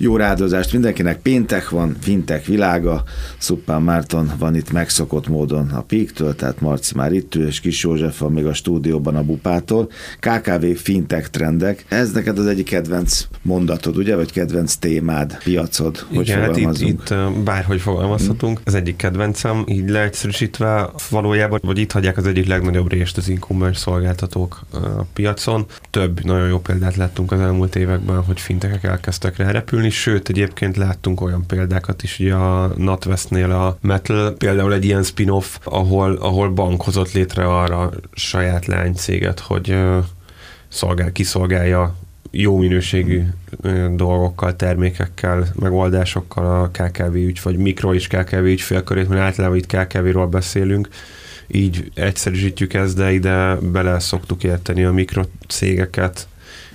Jó rádozást mindenkinek, péntek van, fintek világa, Szuppán Márton van itt megszokott módon a Píktől, tehát Marci már itt ül, és Kis József van még a stúdióban a Bupától. KKV fintek trendek, ez neked az egyik kedvenc mondatod, ugye, vagy kedvenc témád, piacod, hogy Igen, hát itt, itt bárhogy fogalmazhatunk. Az egyik kedvencem, így leegyszerűsítve valójában, vagy itt hagyják az egyik legnagyobb részt az e-commerce szolgáltatók a piacon. Több nagyon jó példát láttunk az elmúlt években, hogy fintekek elkezdtek rá repülni, sőt egyébként láttunk olyan példákat is, hogy a NatWestnél a Metal például egy ilyen spin-off, ahol, ahol bank hozott létre arra saját lánycéget, hogy szolgál, kiszolgálja jó minőségű dolgokkal, termékekkel, megoldásokkal a KKV ügy, vagy mikro is KKV ügyfélkörét, mert általában itt KKV-ról beszélünk, így egyszerűsítjük ezt, de ide bele szoktuk érteni a mikrocégeket,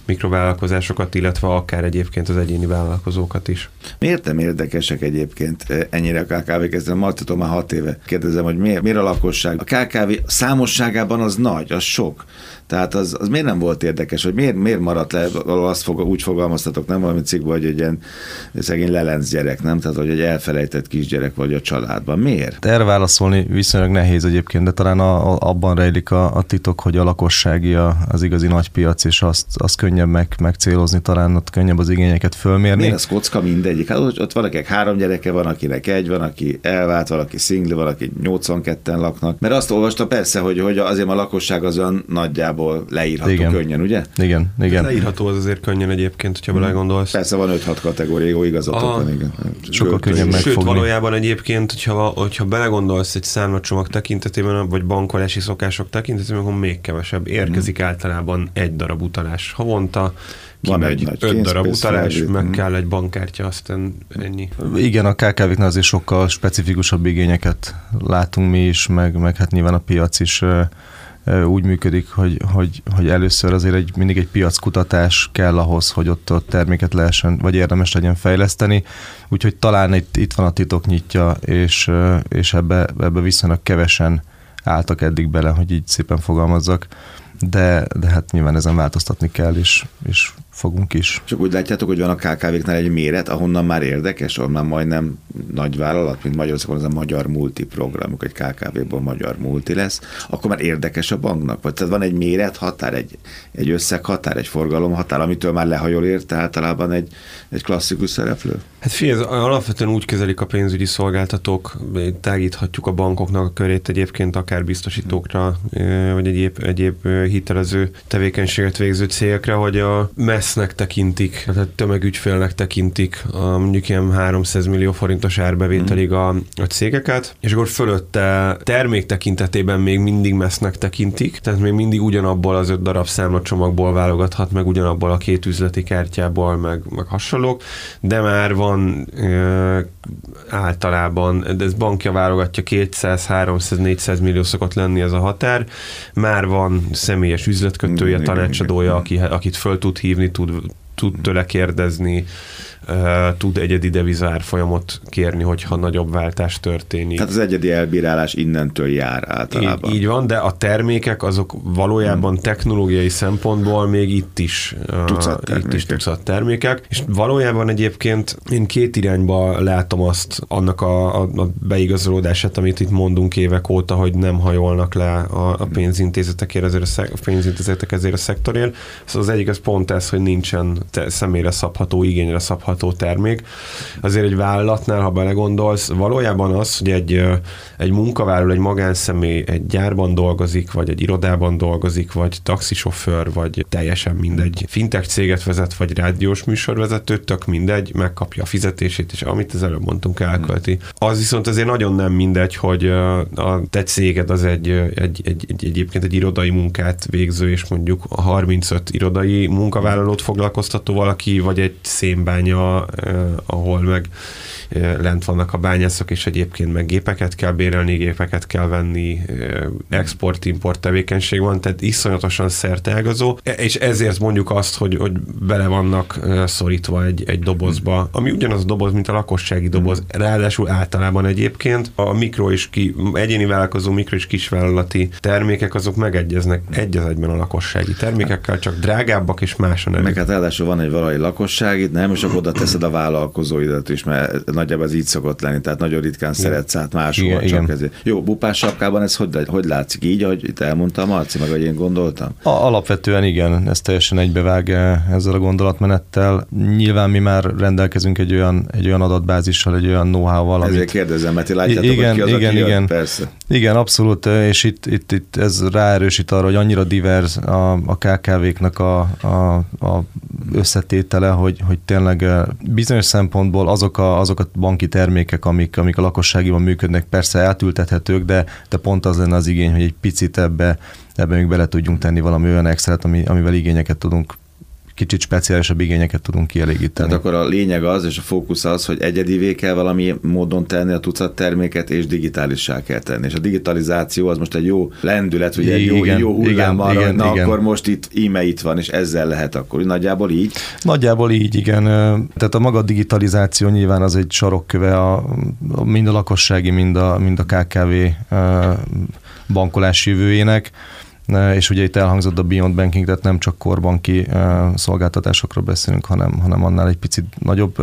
mikrovállalkozásokat, illetve akár egyébként az egyéni vállalkozókat is. Miért nem érdekesek egyébként ennyire a KKV-k? Ezt már hat éve kérdezem, hogy miért, miért a lakosság? A KKV számosságában az nagy, az sok. Tehát az, az miért nem volt érdekes, hogy miért, miért maradt le, azt fog, úgy fogalmaztatok, nem valami cikk, vagy egy ilyen szegény lelenc gyerek, nem? Tehát, hogy egy elfelejtett kisgyerek vagy a családban. Miért? Erre válaszolni viszonylag nehéz egyébként, de talán a, a, abban rejlik a, a titok, hogy a lakossági a, az igazi nagy piac, és azt, azt könnyebb meg, megcélozni, talán ott könnyebb az igényeket fölmérni. Miért az kocka mindegyik? Hát ott, ott van, akinek három gyereke van, akinek egy van, aki elvált, valaki szingli, valaki 82-en laknak. Mert azt olvasta persze, hogy, hogy azért a lakosság az olyan nagyjából leírható igen. könnyen, ugye? Igen, igen. leírható az azért könnyen egyébként, hogyha hmm. belegondolsz. Persze van 5-6 kategória, jó igazatok van, igen. Sokkal könnyebb megfogni. Sőt, valójában egyébként, hogyha, hogyha belegondolsz egy számlacsomag tekintetében, vagy bankolási szokások tekintetében, akkor még kevesebb. Érkezik hmm. általában egy darab utalás havonta, van egy nagy öt darab utalás, meg kell egy bankkártya, aztán ennyi. Igen, a KKV-knál azért sokkal specifikusabb igényeket látunk mi is, meg, meg hát nyilván a piac is úgy működik, hogy, hogy, hogy először azért egy, mindig egy piackutatás kell ahhoz, hogy ott a terméket lehessen, vagy érdemes legyen fejleszteni. Úgyhogy talán itt, itt van a titok nyitja, és, és ebbe, ebbe viszonylag kevesen álltak eddig bele, hogy így szépen fogalmazzak de, de hát nyilván ezen változtatni kell, és, és fogunk is. Csak úgy látjátok, hogy van a KKV-knál egy méret, ahonnan már érdekes, már majdnem nagy vállalat, mint Magyarországon az a magyar multiprogram, egy KKV-ból magyar multi lesz, akkor már érdekes a banknak. Vagy tehát van egy méret határ, egy, egy összeg határ, egy forgalom határ, amitől már lehajol érte általában egy, egy klasszikus szereplő? Hát figyelj, alapvetően úgy kezelik a pénzügyi szolgáltatók, tágíthatjuk a bankoknak a körét egyébként akár biztosítókra, vagy egyéb, egyéb hitelező tevékenységet végző cégekre, hogy a messznek tekintik, tehát tömegügyfélnek tekintik a mondjuk ilyen 300 millió forintos árbevételig a, a cégeket, és akkor fölötte termék tekintetében még mindig messznek tekintik, tehát még mindig ugyanabból az öt darab számlacsomagból válogathat, meg ugyanabból a két üzleti kártyából, meg, meg hasonlók, de már van e, általában, de ez bankja válogatja 200, 300, 400 millió szokott lenni ez a határ, már van személyes üzletkötője, tanácsadója, aki, akit föl tud hívni, tud, tud tőle kérdezni, tud egyedi devizár folyamot kérni, hogyha nagyobb váltás történik. Tehát az egyedi elbírálás innentől jár általában. Így, így van, de a termékek azok valójában hmm. technológiai szempontból még itt is tucat itt is tucat termékek, és valójában egyébként én két irányba látom azt, annak a, a, a beigazolódását, amit itt mondunk évek óta, hogy nem hajolnak le a, a pénzintézetekért, ezért a, szek, a pénzintézetek ezért a szektorért. Szóval az egyik az pont ez, hogy nincsen személyre szabható, igényre szabható termék. Azért egy vállalatnál, ha belegondolsz, valójában az, hogy egy, egy munkavállaló, egy magánszemély egy gyárban dolgozik, vagy egy irodában dolgozik, vagy taxisofőr, vagy teljesen mindegy. Fintech céget vezet, vagy rádiós műsorvezető, tök mindegy, megkapja a fizetését, és amit az előbb mondtunk, elkölti. Az viszont azért nagyon nem mindegy, hogy a te céged az egy, egy, egy, egy egyébként egy irodai munkát végző, és mondjuk a 35 irodai munkavállalót foglalkoztató valaki, vagy egy szénbánya ahol meg lent vannak a bányászok, és egyébként meg gépeket kell bérelni, gépeket kell venni, export-import tevékenység van, tehát iszonyatosan szerteágazó, e, és ezért mondjuk azt, hogy, hogy bele vannak szorítva egy, egy dobozba, ami ugyanaz a doboz, mint a lakossági doboz, ráadásul általában egyébként. A mikro és ki, egyéni vállalkozó mikro és kisvállalati termékek azok megegyeznek egy az egyben a lakossági termékekkel, csak drágábbak és más a Meg hát ráadásul van egy valami lakossági, nem, és akkor oda teszed a vállalkozóidat is, mert nagyjából ez így szokott lenni, tehát nagyon ritkán szeretsz át máshova igen, csak igen. ezért. Jó, bupás sapkában ez hogy, hogy látszik? Így, ahogy itt elmondtam, Marci, meg ahogy én gondoltam? A, alapvetően igen, ez teljesen egybevág ezzel a gondolatmenettel. Nyilván mi már rendelkezünk egy olyan, egy olyan adatbázissal, egy olyan know-how-val, amit... Ezért kérdezem, mert látjátok, igen, hogy ki az, igen, aki igen, jön, persze. Igen, abszolút, és itt, itt, itt ez ráerősít arra, hogy annyira divers a, a KKV-knak a, a, a összetétele, hogy, hogy tényleg bizonyos szempontból azok a, azok a banki termékek, amik, amik a lakosságiban működnek, persze eltültethetők, de, de pont az lenne az igény, hogy egy picit ebbe, ebbe még bele tudjunk tenni valami olyan extra ami, amivel igényeket tudunk kicsit speciálisabb igényeket tudunk kielégíteni. Tehát akkor a lényeg az, és a fókusz az, hogy egyedivé kell valami módon tenni a tucat terméket, és digitálissá kell tenni. És a digitalizáció az most egy jó lendület, ugye egy jó, igen, jó hullám igen, arra, igen, na igen. akkor most itt íme itt van, és ezzel lehet akkor. Nagyjából így? Nagyjából így, igen. Tehát a maga digitalizáció nyilván az egy sarokköve a, mind a lakossági, mind a, mind a KKV bankolás jövőjének és ugye itt elhangzott a Beyond Banking, tehát nem csak korbanki szolgáltatásokról beszélünk, hanem, hanem annál egy picit nagyobb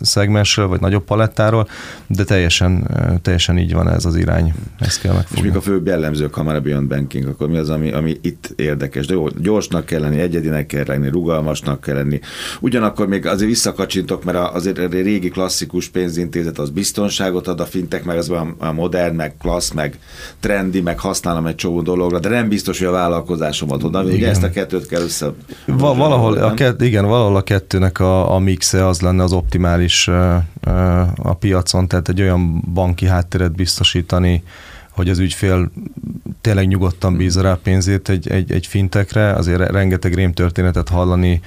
szegmensről, vagy nagyobb palettáról, de teljesen, teljesen így van ez az irány, ezt kell megfogni. És mik a fő jellemzők, ha már a Beyond Banking, akkor mi az, ami, ami itt érdekes? De jó, gyorsnak kell lenni, egyedinek kell lenni, rugalmasnak kell lenni. Ugyanakkor még azért visszakacsintok, mert azért a régi klasszikus pénzintézet az biztonságot ad, a fintek meg az a modern, meg klassz, meg trendi, meg használom egy csomó dologra, de nem biztos biztos, hogy a vállalkozásomat oda, ugye ezt a kettőt kell össze... Va, valahol, a kett, igen, valahol a kettőnek a, a mixe az lenne az optimális a piacon, tehát egy olyan banki hátteret biztosítani, hogy az ügyfél tényleg nyugodtan bízza rá pénzét egy, egy, egy fintekre, azért rengeteg rém történetet hallani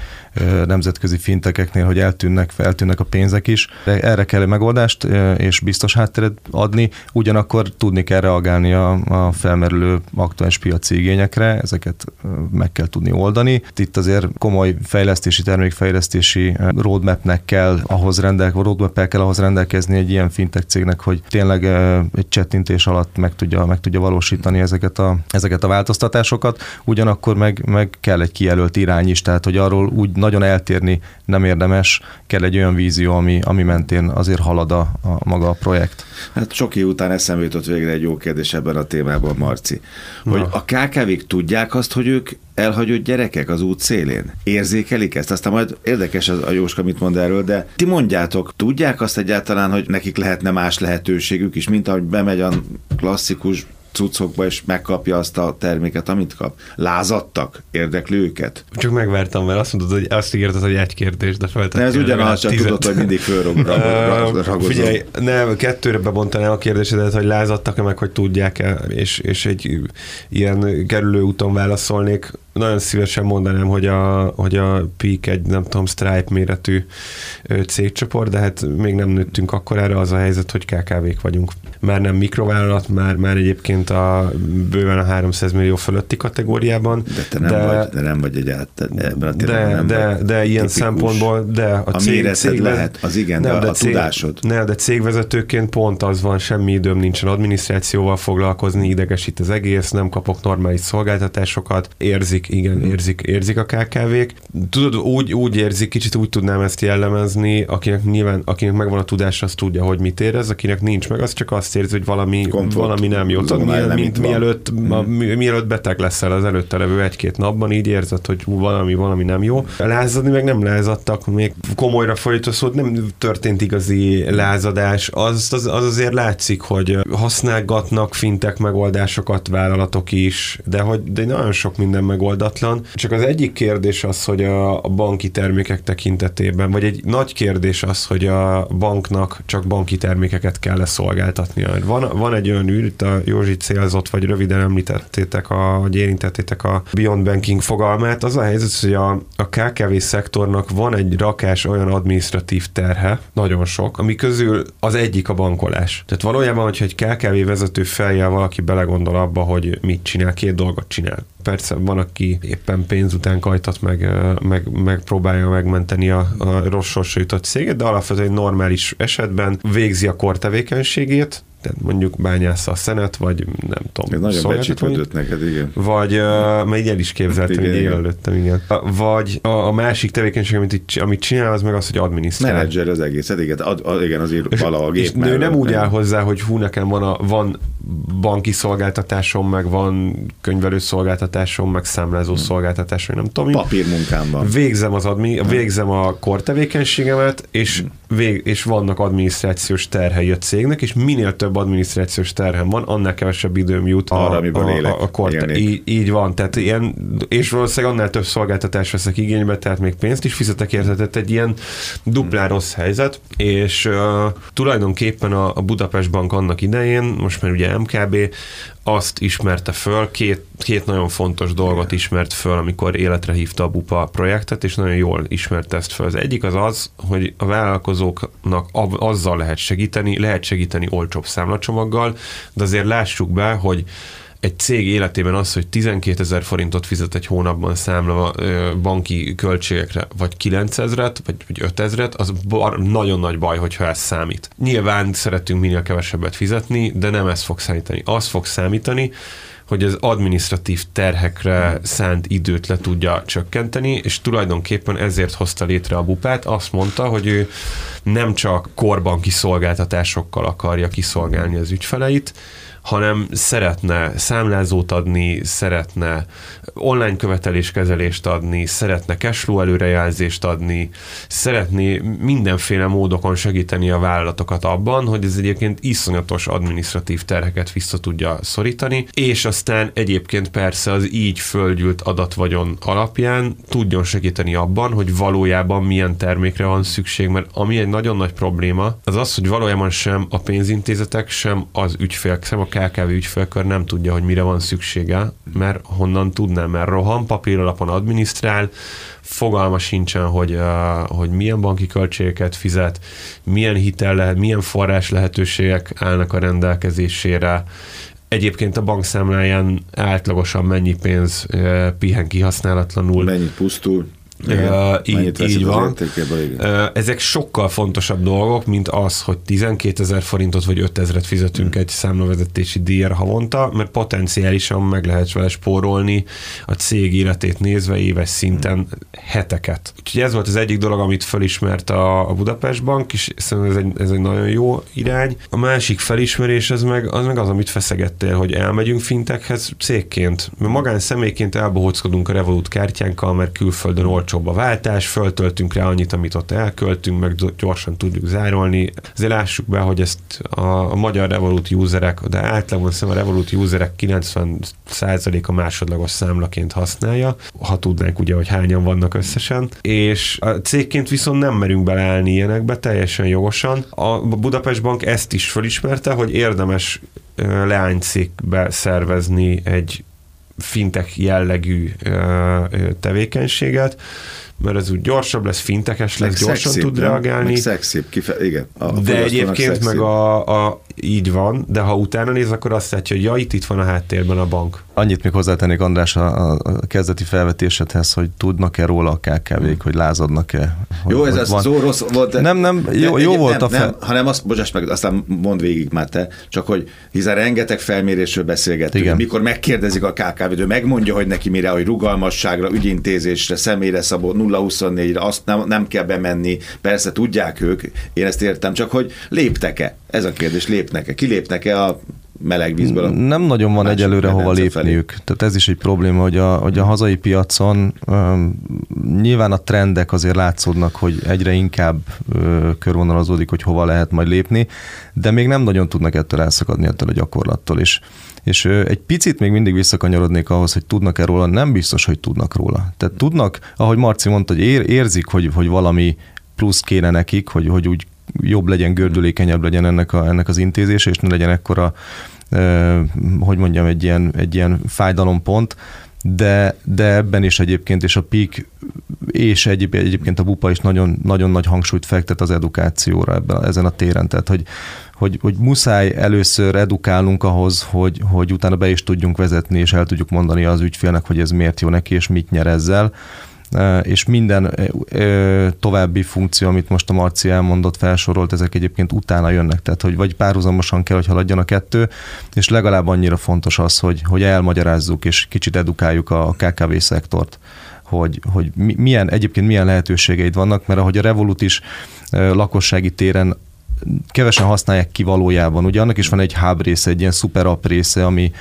nemzetközi fintekeknél, hogy eltűnnek, eltűnnek a pénzek is. Erre kell egy megoldást és biztos hátteret adni, ugyanakkor tudni kell reagálni a, a felmerülő aktuális piaci igényekre, ezeket meg kell tudni oldani. Itt azért komoly fejlesztési, termékfejlesztési roadmapnek kell ahhoz rendelkezni, roadmap kell ahhoz rendelkezni egy ilyen fintech cégnek, hogy tényleg egy csettintés alatt meg tudja, meg tudja valósítani ezeket a, ezeket a változtatásokat, ugyanakkor meg, meg kell egy kijelölt irány is, tehát hogy arról úgy nagyon eltérni nem érdemes, kell egy olyan vízió, ami, ami mentén azért halad a, a maga a projekt. Hát sok év után eszembe jutott végre egy jó kérdés ebben a témában, Marci, hogy Na. a KKV-k tudják azt, hogy ők elhagyott gyerekek az út szélén? Érzékelik ezt? Aztán majd érdekes az a Jóska mit mond erről, de ti mondjátok, tudják azt egyáltalán, hogy nekik lehetne más lehetőségük is, mint ahogy bemegy a klasszikus cuccokba, és megkapja azt a terméket, amit kap. Lázadtak? Érdekli őket? Csak megvertem, mert azt mondod, hogy azt ígérted, hogy egy kérdés, de feltettél. ez ugyanaz, csak tudod, hogy mindig fölragozom. Figyelj, nem, kettőre bebontanám a kérdésedet, hogy lázadtak-e meg, hogy tudják-e, és, és egy ilyen kerülő úton válaszolnék nagyon szívesen mondanám, hogy a, hogy a Peak egy, nem tudom, Stripe méretű cégcsoport, de hát még nem nőttünk akkor erre az a helyzet, hogy KKV-k vagyunk. Már nem mikrovállalat, már, már egyébként a bőven a 300 millió fölötti kategóriában. De te nem, de, vagy, de nem vagy egy át, ebben a de, nem de, vagy de ilyen tipikus. szempontból, de a, a cég, cég lehet, az igen, nem, de, de a cég, tudásod. Ne, de cégvezetőként pont az van, semmi időm nincsen adminisztrációval foglalkozni, idegesít az egész, nem kapok normális szolgáltatásokat, érzik érzik, igen, mhm. érzik, érzik a KKV-k. Tudod, úgy, úgy érzik, kicsit úgy tudnám ezt jellemezni, akinek nyilván, akinek megvan a tudás, az tudja, hogy mit érez, akinek nincs meg, az csak azt érzi, hogy valami, valami nem jó. Tudod, mi, mint mielőtt, mm. a, mielőtt beteg leszel az előtte levő egy-két napban, így érzed, hogy valami, valami nem jó. Lázadni meg nem lázadtak, még komolyra folytott szó, nem történt igazi lázadás. Az, az, az azért látszik, hogy használgatnak fintek megoldásokat vállalatok is, de hogy de nagyon sok minden megoldás megoldatlan. Csak az egyik kérdés az, hogy a, banki termékek tekintetében, vagy egy nagy kérdés az, hogy a banknak csak banki termékeket kell szolgáltatnia. Van, van egy olyan itt a Józsi célzott, vagy röviden említettétek, a, vagy érintettétek a Beyond Banking fogalmát. Az a helyzet, hogy a, a KKV szektornak van egy rakás olyan administratív terhe, nagyon sok, ami közül az egyik a bankolás. Tehát valójában, hogyha egy KKV vezető feljel valaki belegondol abba, hogy mit csinál, két dolgot csinál. Persze van, aki éppen pénz után kajtat, meg, meg, meg próbálja megmenteni a, a rossz sorsra jutott céget, de alapvetően normális esetben végzi a kor tevékenységét, tehát mondjuk bányásza a szenet, vagy nem tudom. Ez nagyon becsípődött neked, igen. Vagy, uh, mert így el is képzeltem, hogy előttem, igen. Vagy a, a másik tevékenység, amit, amit csinál, az meg az, hogy adminisztrál. Menedzser az egészet, igen, ad, ad, igen azért valahol a gép ő nem úgy áll hozzá, hogy hú, nekem van, a, van banki szolgáltatásom, meg van könyvelő szolgáltatásom, meg számlázó hmm. szolgáltatásom, nem tudom. Papírmunkám van. Végzem, az admi, hmm. végzem a kortevékenységemet, és, hmm. Vég, és vannak adminisztrációs terhei a cégnek, és minél több adminisztrációs terhem van, annál kevesebb időm jut Arra, a, a, élek. a, a korte. Így, így, van, tehát ilyen, és valószínűleg annál több szolgáltatást veszek igénybe, tehát még pénzt is fizetek érte, tehát egy ilyen duplán hmm. rossz helyzet, és uh, tulajdonképpen a, a Budapest Bank annak idején, most már ugye MKB, azt ismerte föl, két, két nagyon fontos dolgot ismert föl, amikor életre hívta a BUPA projektet, és nagyon jól ismerte ezt föl. Az egyik az az, hogy a vállalkozóknak azzal lehet segíteni, lehet segíteni olcsóbb számlacsomaggal, de azért lássuk be, hogy egy cég életében az, hogy 12 ezer forintot fizet egy hónapban számla banki költségekre, vagy 9 ezeret, vagy, vagy 5 ezeret, az bar, nagyon nagy baj, hogyha ez számít. Nyilván szeretünk minél kevesebbet fizetni, de nem ez fog számítani. Az fog számítani, hogy az administratív terhekre szánt időt le tudja csökkenteni, és tulajdonképpen ezért hozta létre a bupát. Azt mondta, hogy ő nem csak korban kiszolgáltatásokkal akarja kiszolgálni az ügyfeleit, hanem szeretne számlázót adni, szeretne online követeléskezelést adni, szeretne cashflow előrejelzést adni, szeretné mindenféle módokon segíteni a vállalatokat abban, hogy ez egyébként iszonyatos administratív terheket vissza tudja szorítani, és aztán egyébként persze az így földgyűlt adatvagyon alapján tudjon segíteni abban, hogy valójában milyen termékre van szükség, mert ami egy nagyon nagy probléma, az az, hogy valójában sem a pénzintézetek, sem az ügyfél, sem a KKV ügyfélkör nem tudja, hogy mire van szüksége, mert honnan tudná, mert rohan, papír alapon adminisztrál, fogalma sincsen, hogy, hogy milyen banki költségeket fizet, milyen hitel lehet, milyen forrás lehetőségek állnak a rendelkezésére, Egyébként a bankszámláján átlagosan mennyi pénz pihen kihasználatlanul. Mennyi pusztul. Igen, így, így van. Igen. Ezek sokkal fontosabb dolgok, mint az, hogy 12 ezer forintot vagy 5 ezeret fizetünk hmm. egy számlavezetési díjra havonta, mert potenciálisan meg lehet vele spórolni a cég életét nézve éves szinten hmm. heteket. Úgyhogy ez volt az egyik dolog, amit felismert a, a Budapest Bank, és szerintem ez egy, ez egy nagyon jó irány. A másik felismerés az meg az, meg az amit feszegettél, hogy elmegyünk fintekhez cégként. Mert magán személyként elbohóckodunk a Revolut kártyánkkal, mert külföldön olcsó olcsóbb a váltás, föltöltünk rá annyit, amit ott elköltünk, meg gyorsan tudjuk zárolni. Azért lássuk be, hogy ezt a, a magyar Revolut userek, de általában a Revolut userek 90%-a másodlagos számlaként használja, ha tudnánk ugye, hogy hányan vannak összesen, és a cégként viszont nem merünk beleállni ilyenekbe teljesen jogosan. A Budapest Bank ezt is felismerte, hogy érdemes leánycégbe szervezni egy fintek jellegű tevékenységet, mert ez úgy gyorsabb lesz, fintekes lesz, meg gyorsan szexibb, tud reagálni. Meg szexibb, kife- igen. A de egyébként meg a, a, így van, de ha utána néz, akkor azt látja, hogy ja, itt, itt van a háttérben a bank. Annyit még hozzátennék András a, a kezdeti felvetésedhez, hogy tudnak-e róla a KKV-k, hogy lázadnak-e. Hogy, jó, ez az szó rossz volt. Nem, nem, jó, jó volt nem, a fel... Nem, hanem azt, bocsáss meg, aztán mond végig már te, csak hogy hiszen rengeteg felmérésről beszélgetünk. Igen. Mikor megkérdezik a KKV-t, ő megmondja, hogy neki mire, hogy rugalmasságra, ügyintézésre, személyre szabó 0-24-re, azt nem, nem kell bemenni. Persze tudják ők, én ezt értem, csak hogy léptek-e? Ez a kérdés, lépnek-e? Kilépnek-e a meleg vízből. Nem nagyon van egyelőre hova lépniük. Felé. Tehát ez is egy probléma, hogy a, hogy a hazai piacon um, nyilván a trendek azért látszódnak, hogy egyre inkább uh, körvonalazódik, hogy hova lehet majd lépni, de még nem nagyon tudnak ettől elszakadni ettől a gyakorlattól is. És uh, egy picit még mindig visszakanyarodnék ahhoz, hogy tudnak-e róla, nem biztos, hogy tudnak róla. Tehát tudnak, ahogy Marci mondta, hogy ér, érzik, hogy, hogy valami plusz kéne nekik, hogy, hogy úgy jobb legyen, gördülékenyebb legyen ennek, a, ennek az intézése, és ne legyen ekkora, hogy mondjam, egy ilyen, egy ilyen fájdalompont, de, de ebben is egyébként, és a PIK és egyéb, egyébként a BUPA is nagyon, nagyon nagy hangsúlyt fektet az edukációra ebben, ezen a téren, tehát hogy, hogy, hogy muszáj először edukálnunk ahhoz, hogy, hogy utána be is tudjunk vezetni, és el tudjuk mondani az ügyfélnek, hogy ez miért jó neki, és mit nyer ezzel és minden további funkció, amit most a Marci elmondott, felsorolt, ezek egyébként utána jönnek, tehát hogy vagy párhuzamosan kell, hogy haladjon a kettő, és legalább annyira fontos az, hogy, hogy elmagyarázzuk és kicsit edukáljuk a KKV szektort hogy, hogy milyen, egyébként milyen lehetőségeid vannak, mert ahogy a Revolut is lakossági téren kevesen használják ki valójában. Ugye annak is van egy hub része, egy ilyen szuper app része, ami,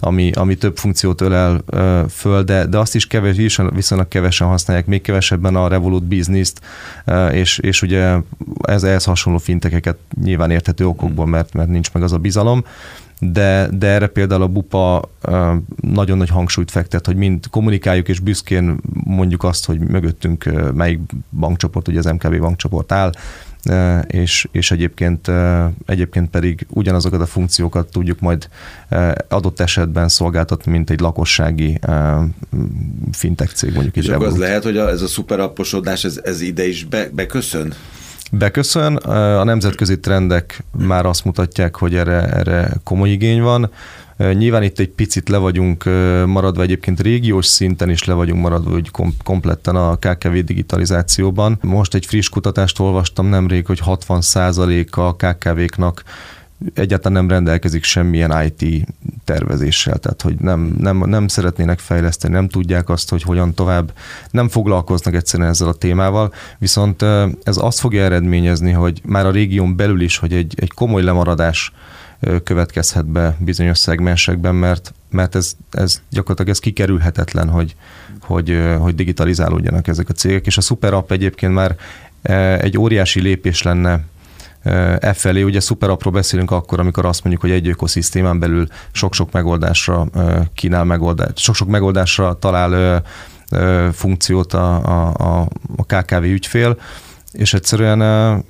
ami, ami több funkciót ölel ö, föl, de, de azt is keves, viszonylag kevesen használják, még kevesebben a Revolut Business-t, ö, és, és ugye ez ehhez hasonló fintekeket nyilván érthető okokból, mert, mert nincs meg az a bizalom. De, de erre például a BUPA nagyon nagy hangsúlyt fektet, hogy mind kommunikáljuk és büszkén mondjuk azt, hogy mögöttünk melyik bankcsoport, ugye az MKB bankcsoport áll, és, és egyébként, egyébként pedig ugyanazokat a funkciókat tudjuk majd adott esetben szolgáltatni, mint egy lakossági fintech cég mondjuk. És akkor az lehet, hogy ez a szuperapposodás, ez, ez ide is be, beköszön? beköszön. A nemzetközi trendek már azt mutatják, hogy erre, erre komoly igény van. Nyilván itt egy picit le vagyunk maradva, egyébként régiós szinten is le vagyunk maradva, hogy kompletten a KKV digitalizációban. Most egy friss kutatást olvastam nemrég, hogy 60% a KKV-knak egyáltalán nem rendelkezik semmilyen IT tervezéssel, tehát hogy nem, nem, nem szeretnének fejleszteni, nem tudják azt, hogy hogyan tovább, nem foglalkoznak egyszerűen ezzel a témával, viszont ez azt fogja eredményezni, hogy már a régión belül is, hogy egy, egy komoly lemaradás következhet be bizonyos szegmensekben, mert, mert ez, ez gyakorlatilag ez kikerülhetetlen, hogy, hogy, hogy digitalizálódjanak ezek a cégek, és a Super App egyébként már egy óriási lépés lenne e felé. Ugye szuperapról beszélünk akkor, amikor azt mondjuk, hogy egy ökoszisztémán belül sok-sok megoldásra kínál megoldást, sok-sok megoldásra talál funkciót a, a, a KKV ügyfél, és egyszerűen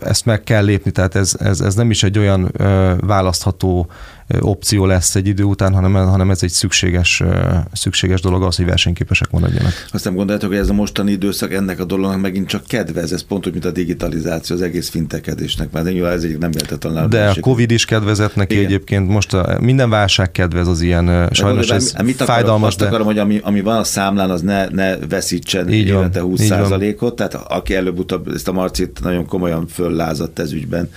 ezt meg kell lépni, tehát ez, ez, ez nem is egy olyan választható opció lesz egy idő után, hanem, hanem ez egy szükséges, szükséges dolog az, hogy versenyképesek maradjanak. Azt nem gondoljátok, hogy ez a mostani időszak ennek a dolognak megint csak kedvez, ez pont úgy, mint a digitalizáció, az egész fintekedésnek, mert nyilván ez egy nem véletlen De a Covid is kedvezett neki Igen. egyébként, most a, minden válság kedvez az ilyen, de sajnos de ez mit fájdalmas. Azt de... akarom, hogy ami, ami van a számlán, az ne, ne veszítsen így évente 20%-ot, tehát aki előbb-utóbb ezt a Marcit nagyon komolyan föllázadt ez ügyben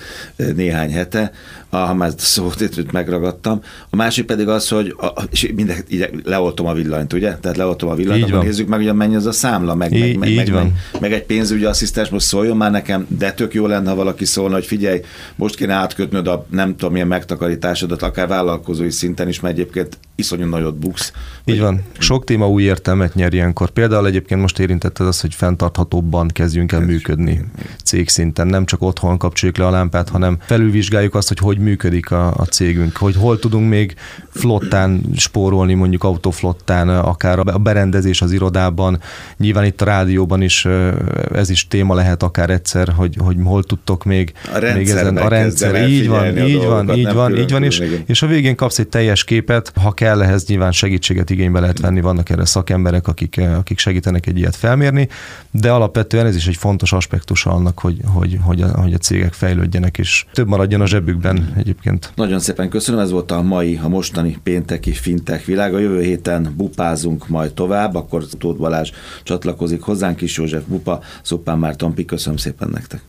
néhány hete, ha már szót megragadtam. A másik pedig az, hogy a, és minden, így leoltom a villanyt, ugye? Tehát leoltom a villanyt, akkor nézzük meg, hogy mennyi az a számla, meg, így, meg, meg, meg, meg, egy pénzügyi asszisztens most szóljon már nekem, de tök jó lenne, ha valaki szólna, hogy figyelj, most kéne átkötnöd a nem tudom milyen megtakarításodat, akár vállalkozói szinten is, mert egyébként iszonyú nagyot buksz. Így van. Sok téma új értelmet nyer ilyenkor. Például egyébként most érintetted az, hogy fenntarthatóbban kezdjünk el működni cégszinten. Nem csak otthon kapcsoljuk le a lámpát, hanem felülvizsgáljuk azt, hogy hogy működik a, a cégünk, hogy hol tudunk még flottán spórolni, mondjuk autoflottán, akár a berendezés az irodában. Nyilván itt a rádióban is ez is téma lehet akár egyszer, hogy, hogy hol tudtok még, a még ezen a rendszer. Így van, így van, így van, így van, és, és a végén kapsz egy teljes képet, ha kell ehhez nyilván segítséget igénybe lehet venni, vannak erre szakemberek, akik, akik segítenek egy ilyet felmérni, de alapvetően ez is egy fontos aspektus annak, hogy, hogy, hogy, a, hogy a cégek fejlődjenek, és több maradjon a zsebükben egyébként. Nagyon szépen köszönöm, ez volt a mai, a mostani pénteki fintech világ. A jövő héten bupázunk majd tovább, akkor Tóth Balázs csatlakozik hozzánk is, József Bupa, Szupán Márton Pi, köszönöm szépen nektek.